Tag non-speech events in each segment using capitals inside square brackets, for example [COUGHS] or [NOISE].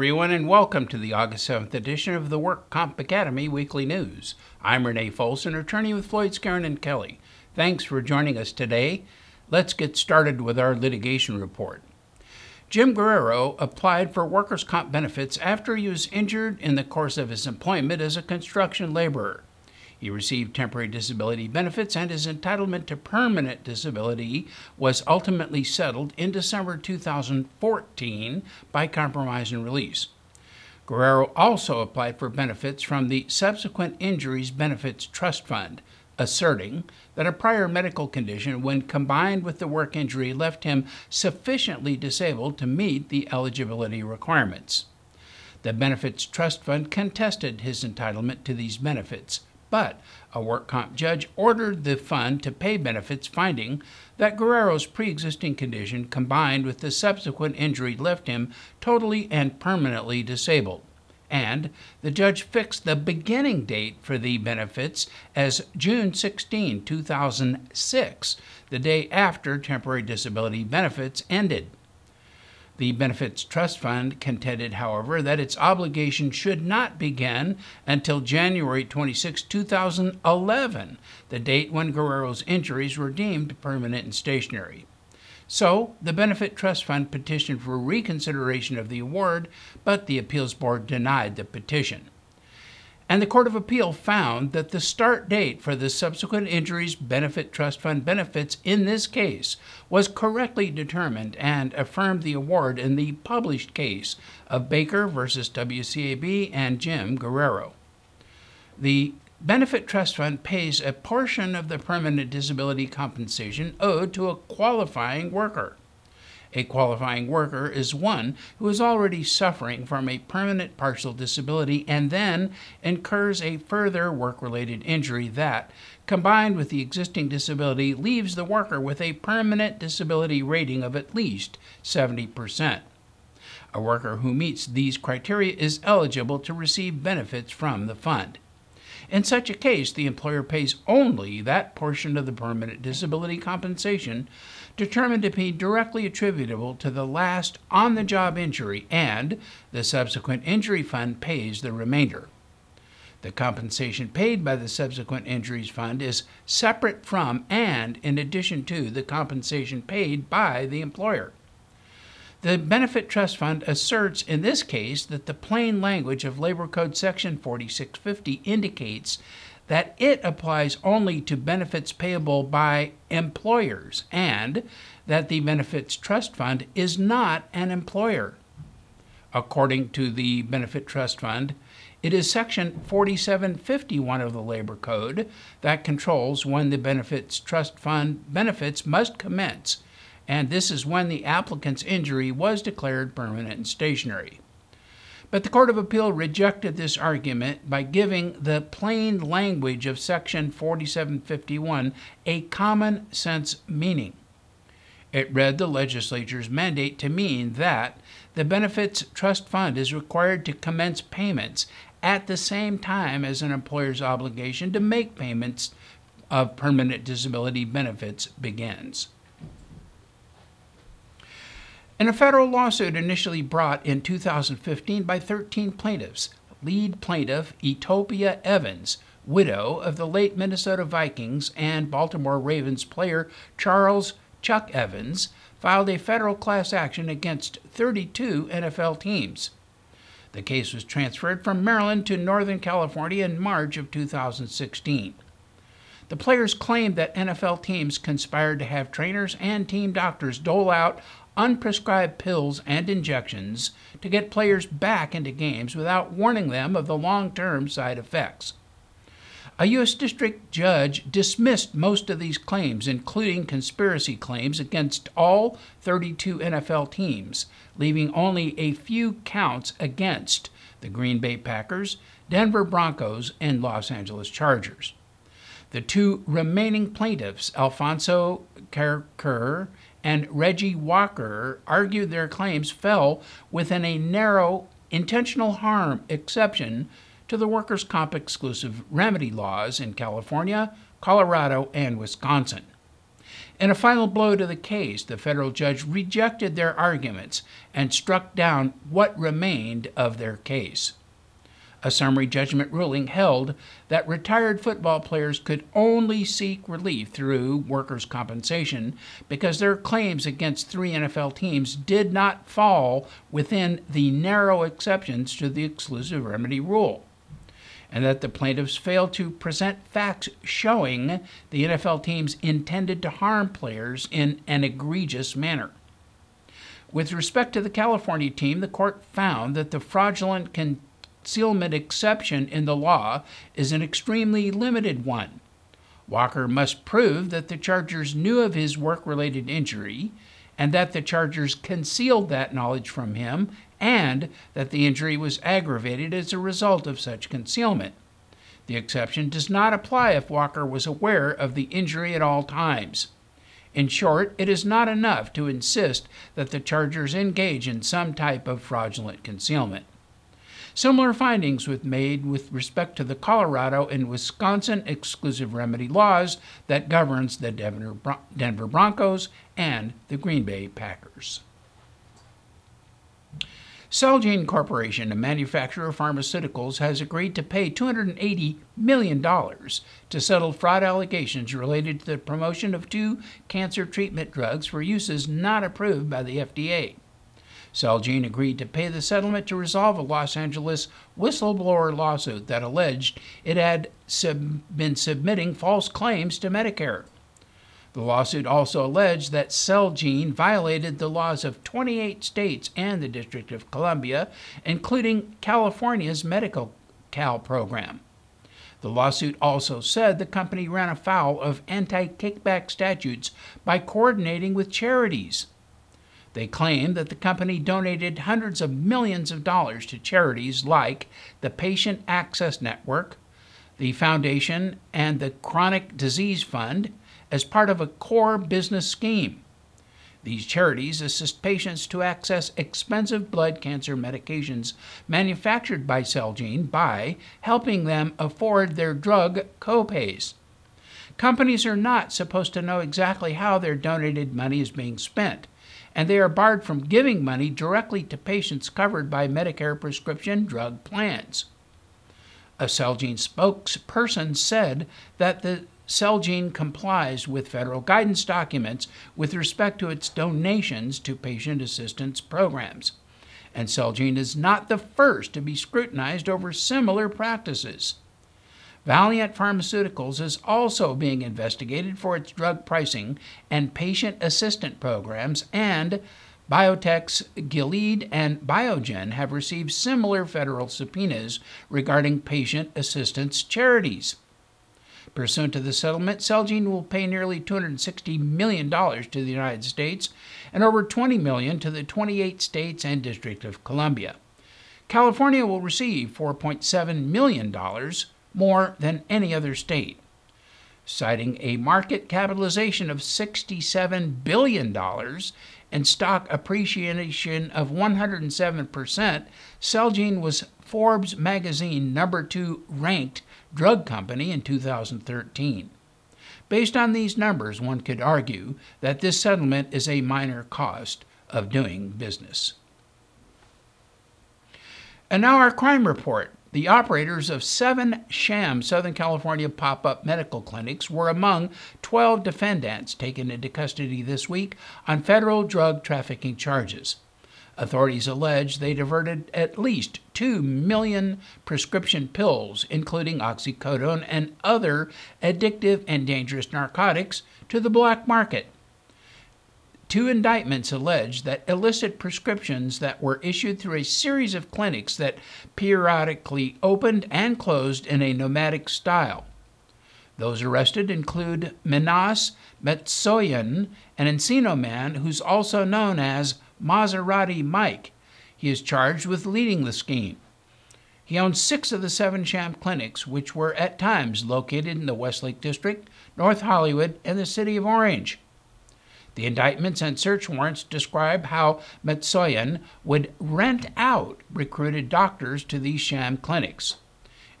everyone, and welcome to the August 7th edition of the Work Comp Academy Weekly News. I'm Renee Folsom, attorney with Floyd Skeren and Kelly. Thanks for joining us today. Let's get started with our litigation report. Jim Guerrero applied for workers' comp benefits after he was injured in the course of his employment as a construction laborer. He received temporary disability benefits, and his entitlement to permanent disability was ultimately settled in December 2014 by compromise and release. Guerrero also applied for benefits from the Subsequent Injuries Benefits Trust Fund, asserting that a prior medical condition, when combined with the work injury, left him sufficiently disabled to meet the eligibility requirements. The Benefits Trust Fund contested his entitlement to these benefits but a work comp judge ordered the fund to pay benefits, finding that Guerrero's pre existing condition combined with the subsequent injury left him totally and permanently disabled. And the judge fixed the beginning date for the benefits as June 16, 2006, the day after temporary disability benefits ended. The Benefits Trust Fund contended, however, that its obligation should not begin until January 26, 2011, the date when Guerrero's injuries were deemed permanent and stationary. So, the Benefit Trust Fund petitioned for reconsideration of the award, but the Appeals Board denied the petition and the Court of Appeal found that the start date for the subsequent injuries benefit trust fund benefits in this case was correctly determined and affirmed the award in the published case of Baker versus WCAB and Jim Guerrero. The Benefit Trust Fund pays a portion of the permanent disability compensation owed to a qualifying worker. A qualifying worker is one who is already suffering from a permanent partial disability and then incurs a further work related injury that, combined with the existing disability, leaves the worker with a permanent disability rating of at least 70%. A worker who meets these criteria is eligible to receive benefits from the fund. In such a case, the employer pays only that portion of the permanent disability compensation determined to be directly attributable to the last on the job injury, and the subsequent injury fund pays the remainder. The compensation paid by the subsequent injuries fund is separate from and in addition to the compensation paid by the employer. The Benefit Trust Fund asserts in this case that the plain language of Labor Code Section 4650 indicates that it applies only to benefits payable by employers and that the Benefits Trust Fund is not an employer. According to the Benefit Trust Fund, it is Section 4751 of the Labor Code that controls when the Benefits Trust Fund benefits must commence and this is when the applicant's injury was declared permanent and stationary. But the Court of Appeal rejected this argument by giving the plain language of Section 4751 a common sense meaning. It read the legislature's mandate to mean that the Benefits Trust Fund is required to commence payments at the same time as an employer's obligation to make payments of permanent disability benefits begins. In a federal lawsuit initially brought in 2015 by 13 plaintiffs, lead plaintiff Etopia Evans, widow of the late Minnesota Vikings and Baltimore Ravens player Charles Chuck Evans, filed a federal class action against 32 NFL teams. The case was transferred from Maryland to Northern California in March of 2016. The players claimed that NFL teams conspired to have trainers and team doctors dole out unprescribed pills and injections to get players back into games without warning them of the long term side effects. A U.S. District Judge dismissed most of these claims, including conspiracy claims against all 32 NFL teams, leaving only a few counts against the Green Bay Packers, Denver Broncos, and Los Angeles Chargers. The two remaining plaintiffs, Alfonso Kerr and Reggie Walker argued their claims fell within a narrow intentional harm exception to the workers' comp exclusive remedy laws in California, Colorado, and Wisconsin. In a final blow to the case, the federal judge rejected their arguments and struck down what remained of their case. A summary judgment ruling held that retired football players could only seek relief through workers' compensation because their claims against three NFL teams did not fall within the narrow exceptions to the exclusive remedy rule and that the plaintiffs failed to present facts showing the NFL teams intended to harm players in an egregious manner. With respect to the California team, the court found that the fraudulent concealment exception in the law is an extremely limited one. Walker must prove that the Chargers knew of his work related injury and that the Chargers concealed that knowledge from him and that the injury was aggravated as a result of such concealment. The exception does not apply if Walker was aware of the injury at all times. In short, it is not enough to insist that the chargers engage in some type of fraudulent concealment. Similar findings were made with respect to the Colorado and Wisconsin exclusive remedy laws that governs the Denver Broncos and the Green Bay Packers. Celgene Corporation, a manufacturer of pharmaceuticals, has agreed to pay $280 million to settle fraud allegations related to the promotion of two cancer treatment drugs for uses not approved by the FDA. Celgene agreed to pay the settlement to resolve a Los Angeles whistleblower lawsuit that alleged it had sub- been submitting false claims to Medicare. The lawsuit also alleged that Celgene violated the laws of 28 states and the District of Columbia, including California's Medical Cal program. The lawsuit also said the company ran afoul of anti kickback statutes by coordinating with charities. They claim that the company donated hundreds of millions of dollars to charities like the Patient Access Network, the Foundation, and the Chronic Disease Fund, as part of a core business scheme. These charities assist patients to access expensive blood cancer medications manufactured by Celgene by helping them afford their drug copays. Companies are not supposed to know exactly how their donated money is being spent, and they are barred from giving money directly to patients covered by Medicare prescription drug plans. A Celgene spokesperson said that the Celgene complies with federal guidance documents with respect to its donations to patient assistance programs. And Celgene is not the first to be scrutinized over similar practices. Valeant Pharmaceuticals is also being investigated for its drug pricing and patient assistant programs, and biotechs Gilead and Biogen have received similar federal subpoenas regarding patient assistance charities. Pursuant to the settlement, Celgene will pay nearly $260 million to the United States and over 20 million to the 28 states and District of Columbia. California will receive $4.7 million, more than any other state. Citing a market capitalization of $67 billion and stock appreciation of 107%, Celgene was Forbes magazine number two ranked drug company in 2013. Based on these numbers, one could argue that this settlement is a minor cost of doing business. And now our crime report. The operators of seven sham Southern California pop up medical clinics were among 12 defendants taken into custody this week on federal drug trafficking charges. Authorities allege they diverted at least 2 million prescription pills, including oxycodone and other addictive and dangerous narcotics, to the black market. Two indictments allege that illicit prescriptions that were issued through a series of clinics that periodically opened and closed in a nomadic style. Those arrested include Minas Matosyan, an Encino man who's also known as Maserati Mike. He is charged with leading the scheme. He owns six of the seven sham clinics, which were at times located in the Westlake District, North Hollywood, and the city of Orange. The indictments and search warrants describe how Matosyan would rent out recruited doctors to these sham clinics.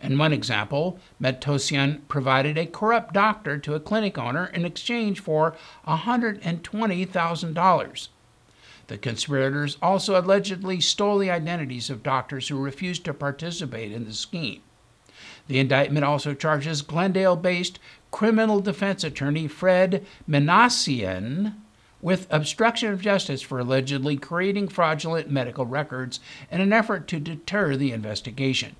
In one example, Matosyan provided a corrupt doctor to a clinic owner in exchange for $120,000. The conspirators also allegedly stole the identities of doctors who refused to participate in the scheme. The indictment also charges Glendale based criminal defense attorney Fred Minassian with obstruction of justice for allegedly creating fraudulent medical records in an effort to deter the investigation.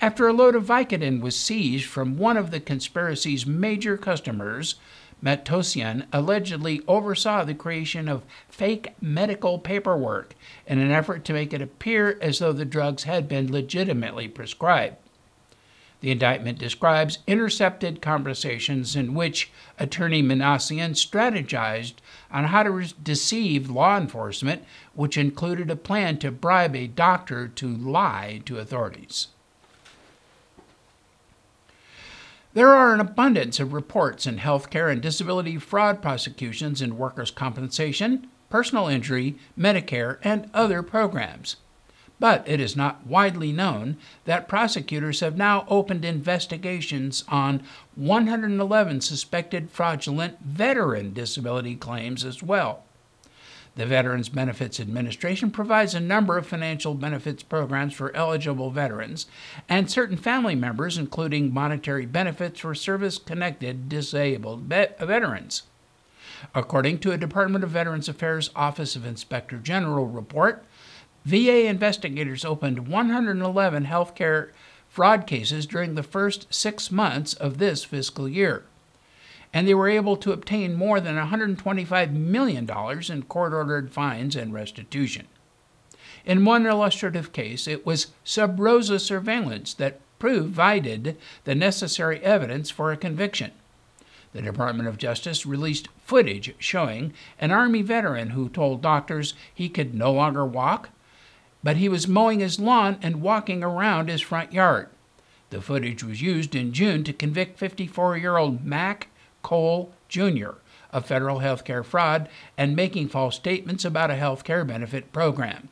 After a load of Vicodin was seized from one of the conspiracy's major customers, Matosyan allegedly oversaw the creation of fake medical paperwork in an effort to make it appear as though the drugs had been legitimately prescribed. The indictment describes intercepted conversations in which attorney Minassian strategized on how to re- deceive law enforcement, which included a plan to bribe a doctor to lie to authorities. There are an abundance of reports in healthcare and disability fraud prosecutions in workers' compensation, personal injury, Medicare, and other programs. But it is not widely known that prosecutors have now opened investigations on 111 suspected fraudulent veteran disability claims as well. The Veterans Benefits Administration provides a number of financial benefits programs for eligible veterans and certain family members, including monetary benefits for service connected disabled veterans. According to a Department of Veterans Affairs Office of Inspector General report, VA investigators opened 111 healthcare fraud cases during the first six months of this fiscal year, and they were able to obtain more than $125 million in court ordered fines and restitution. In one illustrative case, it was sub rosa surveillance that provided the necessary evidence for a conviction. The Department of Justice released footage showing an Army veteran who told doctors he could no longer walk, but he was mowing his lawn and walking around his front yard. The footage was used in June to convict 54 year old Mac Cole Jr. of federal health care fraud and making false statements about a health care benefit program.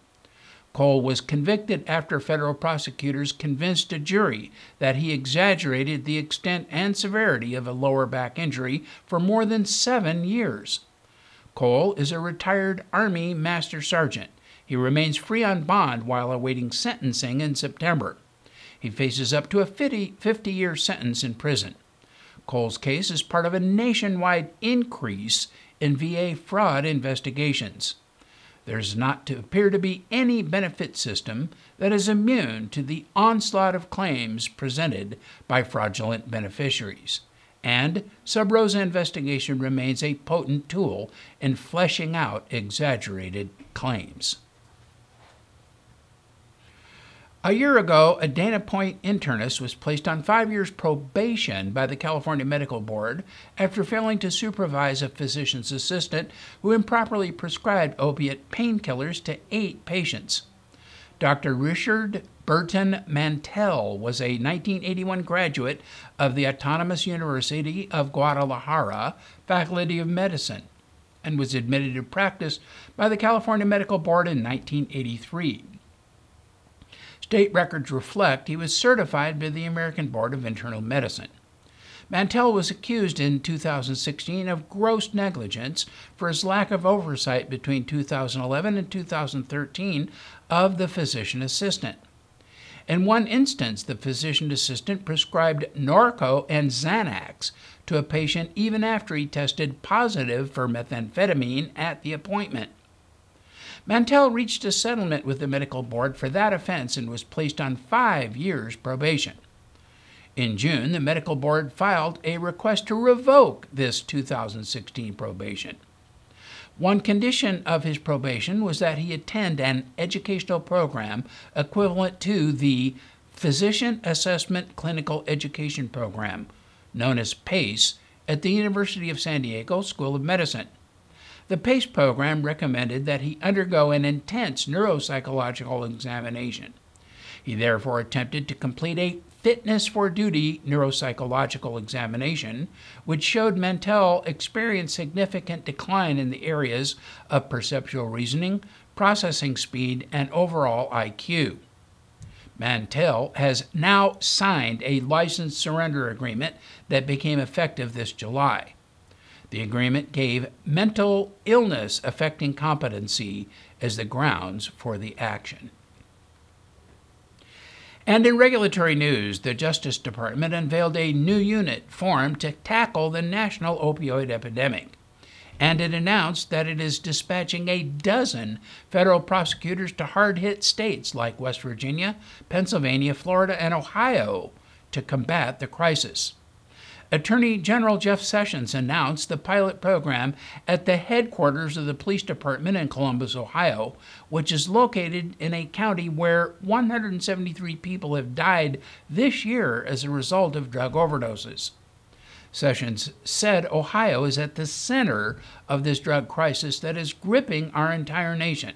Cole was convicted after federal prosecutors convinced a jury that he exaggerated the extent and severity of a lower back injury for more than seven years. Cole is a retired Army Master Sergeant he remains free on bond while awaiting sentencing in September. He faces up to a 50 year sentence in prison. Cole's case is part of a nationwide increase in VA fraud investigations. There's not to appear to be any benefit system that is immune to the onslaught of claims presented by fraudulent beneficiaries. And Sub Rosa investigation remains a potent tool in fleshing out exaggerated claims. A year ago, a Dana Point internist was placed on five years probation by the California Medical Board after failing to supervise a physician's assistant who improperly prescribed opiate painkillers to eight patients. Dr. Richard Burton Mantell was a 1981 graduate of the Autonomous University of Guadalajara Faculty of Medicine and was admitted to practice by the California Medical Board in 1983. State records reflect he was certified by the American Board of Internal Medicine. Mantell was accused in 2016 of gross negligence for his lack of oversight between 2011 and 2013 of the physician assistant. In one instance, the physician assistant prescribed Norco and Xanax to a patient even after he tested positive for methamphetamine at the appointment. Mantell reached a settlement with the medical board for that offense and was placed on five years probation. In June, the medical board filed a request to revoke this 2016 probation. One condition of his probation was that he attend an educational program equivalent to the Physician Assessment Clinical Education Program, known as PACE, at the University of San Diego School of Medicine. The PACE program recommended that he undergo an intense neuropsychological examination. He therefore attempted to complete a fitness for duty neuropsychological examination, which showed Mantell experienced significant decline in the areas of perceptual reasoning, processing speed, and overall IQ. Mantell has now signed a license surrender agreement that became effective this July. The agreement gave mental illness affecting competency as the grounds for the action. And in regulatory news, the Justice Department unveiled a new unit formed to tackle the national opioid epidemic. And it announced that it is dispatching a dozen federal prosecutors to hard hit states like West Virginia, Pennsylvania, Florida, and Ohio to combat the crisis. Attorney General Jeff Sessions announced the pilot program at the headquarters of the police department in Columbus, Ohio, which is located in a county where 173 people have died this year as a result of drug overdoses. Sessions said Ohio is at the center of this drug crisis that is gripping our entire nation.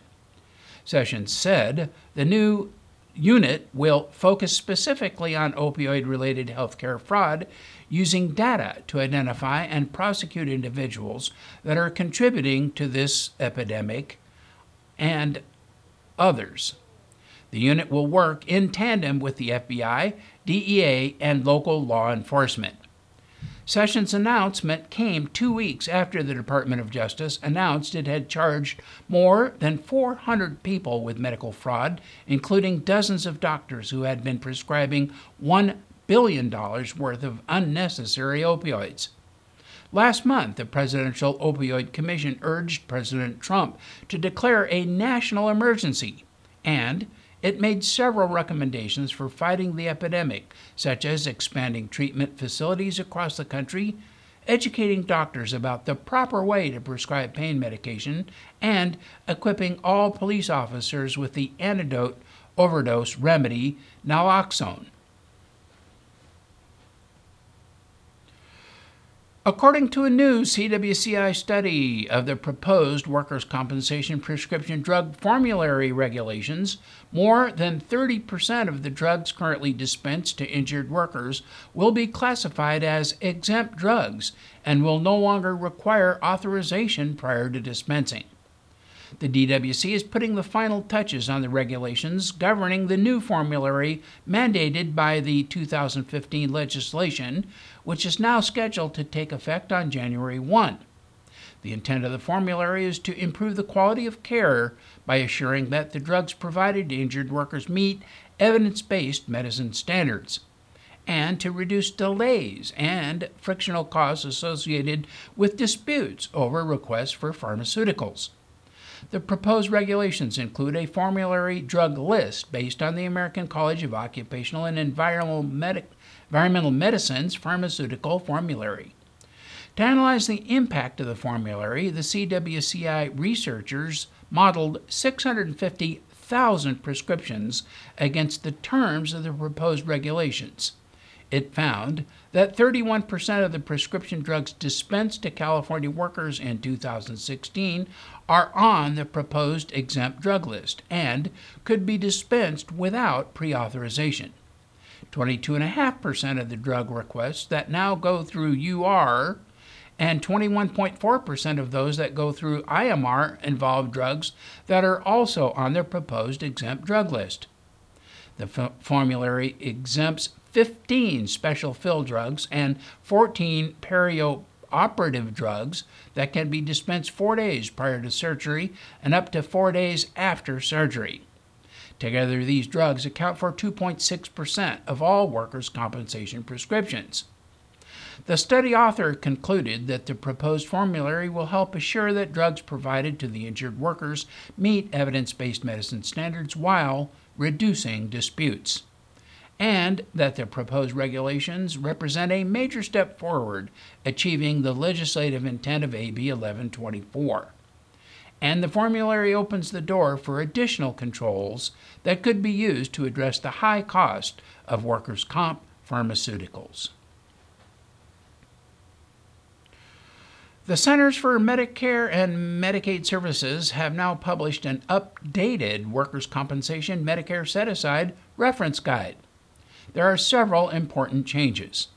Sessions said the new unit will focus specifically on opioid related healthcare fraud using data to identify and prosecute individuals that are contributing to this epidemic and others. The unit will work in tandem with the FBI, DEA, and local law enforcement. Sessions' announcement came two weeks after the Department of Justice announced it had charged more than 400 people with medical fraud, including dozens of doctors who had been prescribing $1 billion worth of unnecessary opioids. Last month, the Presidential Opioid Commission urged President Trump to declare a national emergency, and it made several recommendations for fighting the epidemic, such as expanding treatment facilities across the country, educating doctors about the proper way to prescribe pain medication, and equipping all police officers with the antidote overdose remedy naloxone. According to a new CWCI study of the proposed workers' compensation prescription drug formulary regulations, more than 30% of the drugs currently dispensed to injured workers will be classified as exempt drugs and will no longer require authorization prior to dispensing. The DWC is putting the final touches on the regulations governing the new formulary mandated by the 2015 legislation, which is now scheduled to take effect on January 1. The intent of the formulary is to improve the quality of care by assuring that the drugs provided to injured workers meet evidence based medicine standards, and to reduce delays and frictional costs associated with disputes over requests for pharmaceuticals. The proposed regulations include a formulary drug list based on the American College of Occupational and Environmental, Medic- Environmental Medicine's pharmaceutical formulary. To analyze the impact of the formulary, the CWCI researchers modeled 650,000 prescriptions against the terms of the proposed regulations. It found that 31% of the prescription drugs dispensed to California workers in 2016 are on the proposed exempt drug list and could be dispensed without pre authorization. 22.5% of the drug requests that now go through UR and 21.4% of those that go through IMR involve drugs that are also on the proposed exempt drug list. The formulary exempts 15 special fill drugs and 14 perioperative drugs that can be dispensed four days prior to surgery and up to four days after surgery. Together, these drugs account for 2.6% of all workers' compensation prescriptions. The study author concluded that the proposed formulary will help assure that drugs provided to the injured workers meet evidence based medicine standards while reducing disputes, and that the proposed regulations represent a major step forward achieving the legislative intent of AB 1124. And the formulary opens the door for additional controls that could be used to address the high cost of workers' comp pharmaceuticals. The Centers for Medicare and Medicaid Services have now published an updated workers' compensation Medicare set aside reference guide. There are several important changes.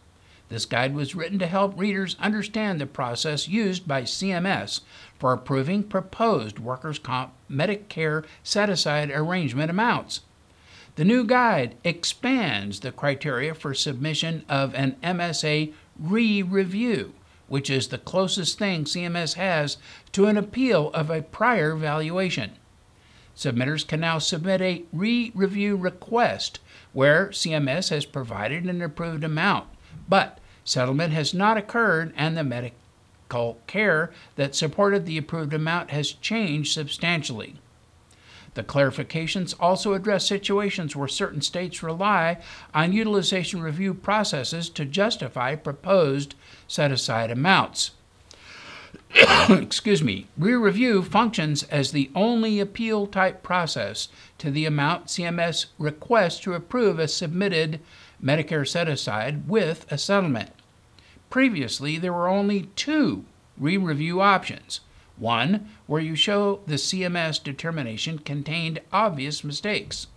This guide was written to help readers understand the process used by CMS for approving proposed workers' comp Medicare set aside arrangement amounts. The new guide expands the criteria for submission of an MSA re review, which is the closest thing CMS has to an appeal of a prior valuation. Submitters can now submit a re review request where CMS has provided an approved amount, but settlement has not occurred and the medical care that supported the approved amount has changed substantially. The clarifications also address situations where certain states rely on utilization review processes to justify proposed set aside amounts. [COUGHS] Excuse me, re review functions as the only appeal type process to the amount CMS requests to approve a submitted Medicare set aside with a settlement. Previously, there were only two re review options one, where you show the CMS determination contained obvious mistakes.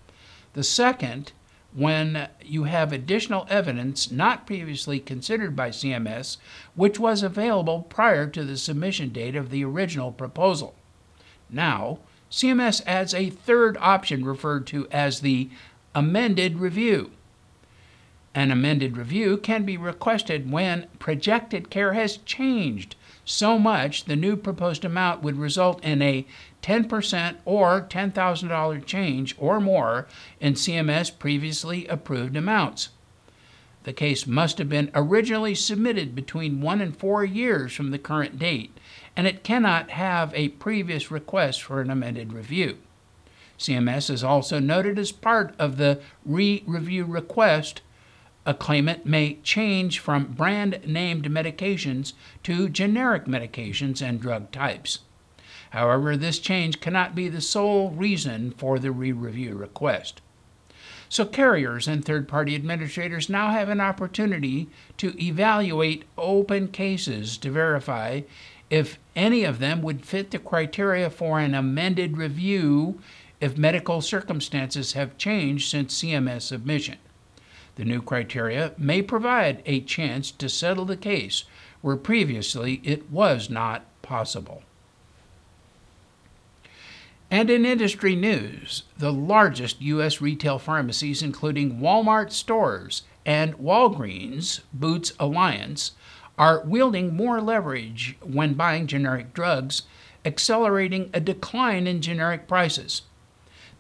The second, when you have additional evidence not previously considered by CMS, which was available prior to the submission date of the original proposal. Now, CMS adds a third option referred to as the amended review. An amended review can be requested when projected care has changed so much the new proposed amount would result in a 10% or $10,000 change or more in CMS previously approved amounts. The case must have been originally submitted between one and four years from the current date, and it cannot have a previous request for an amended review. CMS is also noted as part of the re review request a claimant may change from brand named medications to generic medications and drug types. However, this change cannot be the sole reason for the re review request. So, carriers and third party administrators now have an opportunity to evaluate open cases to verify if any of them would fit the criteria for an amended review if medical circumstances have changed since CMS submission. The new criteria may provide a chance to settle the case where previously it was not possible. And in industry news, the largest U.S. retail pharmacies, including Walmart stores and Walgreens Boots Alliance, are wielding more leverage when buying generic drugs, accelerating a decline in generic prices.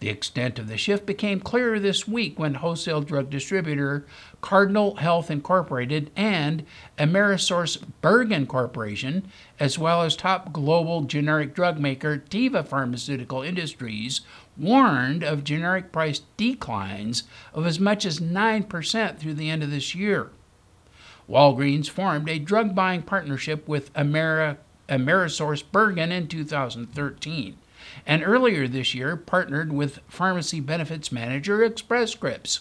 The extent of the shift became clearer this week when wholesale drug distributor Cardinal Health Incorporated and Amerisource Bergen Corporation, as well as top global generic drug maker Teva Pharmaceutical Industries, warned of generic price declines of as much as 9% through the end of this year. Walgreens formed a drug buying partnership with Ameri- Amerisource Bergen in 2013 and earlier this year partnered with pharmacy benefits manager Express Scripts.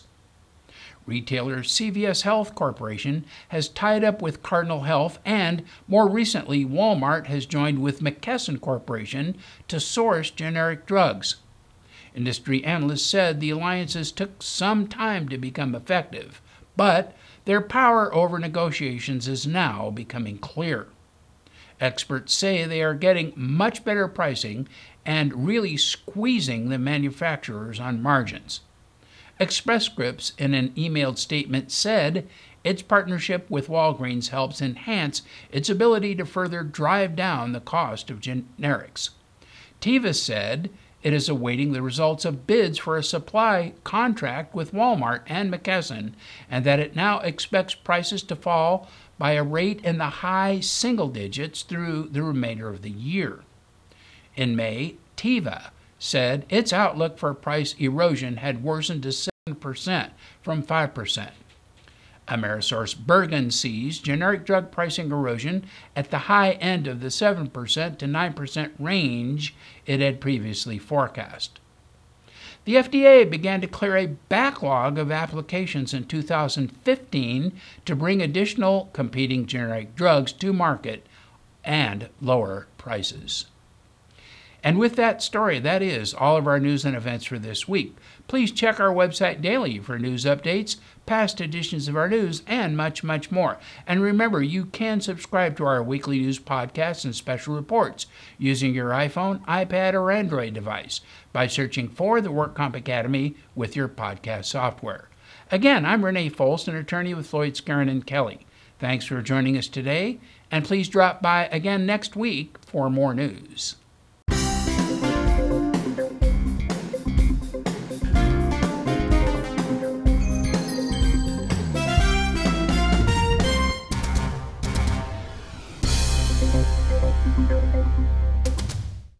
Retailer CVS Health Corporation has tied up with Cardinal Health, and more recently, Walmart has joined with McKesson Corporation to source generic drugs. Industry analysts said the alliances took some time to become effective, but their power over negotiations is now becoming clear. Experts say they are getting much better pricing and really squeezing the manufacturers on margins. Express Scripts, in an emailed statement, said its partnership with Walgreens helps enhance its ability to further drive down the cost of generics. Teva said it is awaiting the results of bids for a supply contract with Walmart and McKesson, and that it now expects prices to fall by a rate in the high single digits through the remainder of the year. In May, Teva said its outlook for price erosion had worsened to 7% from 5%. Amerisource Bergen sees generic drug pricing erosion at the high end of the 7% to 9% range it had previously forecast. The FDA began to clear a backlog of applications in 2015 to bring additional competing generic drugs to market and lower prices. And with that story, that is all of our news and events for this week. Please check our website daily for news updates, past editions of our news, and much, much more. And remember, you can subscribe to our weekly news podcasts and special reports using your iPhone, iPad, or Android device by searching for the WorkComp Academy with your podcast software. Again, I'm Renee Folse, an attorney with Floyd Skeren and Kelly. Thanks for joining us today, and please drop by again next week for more news.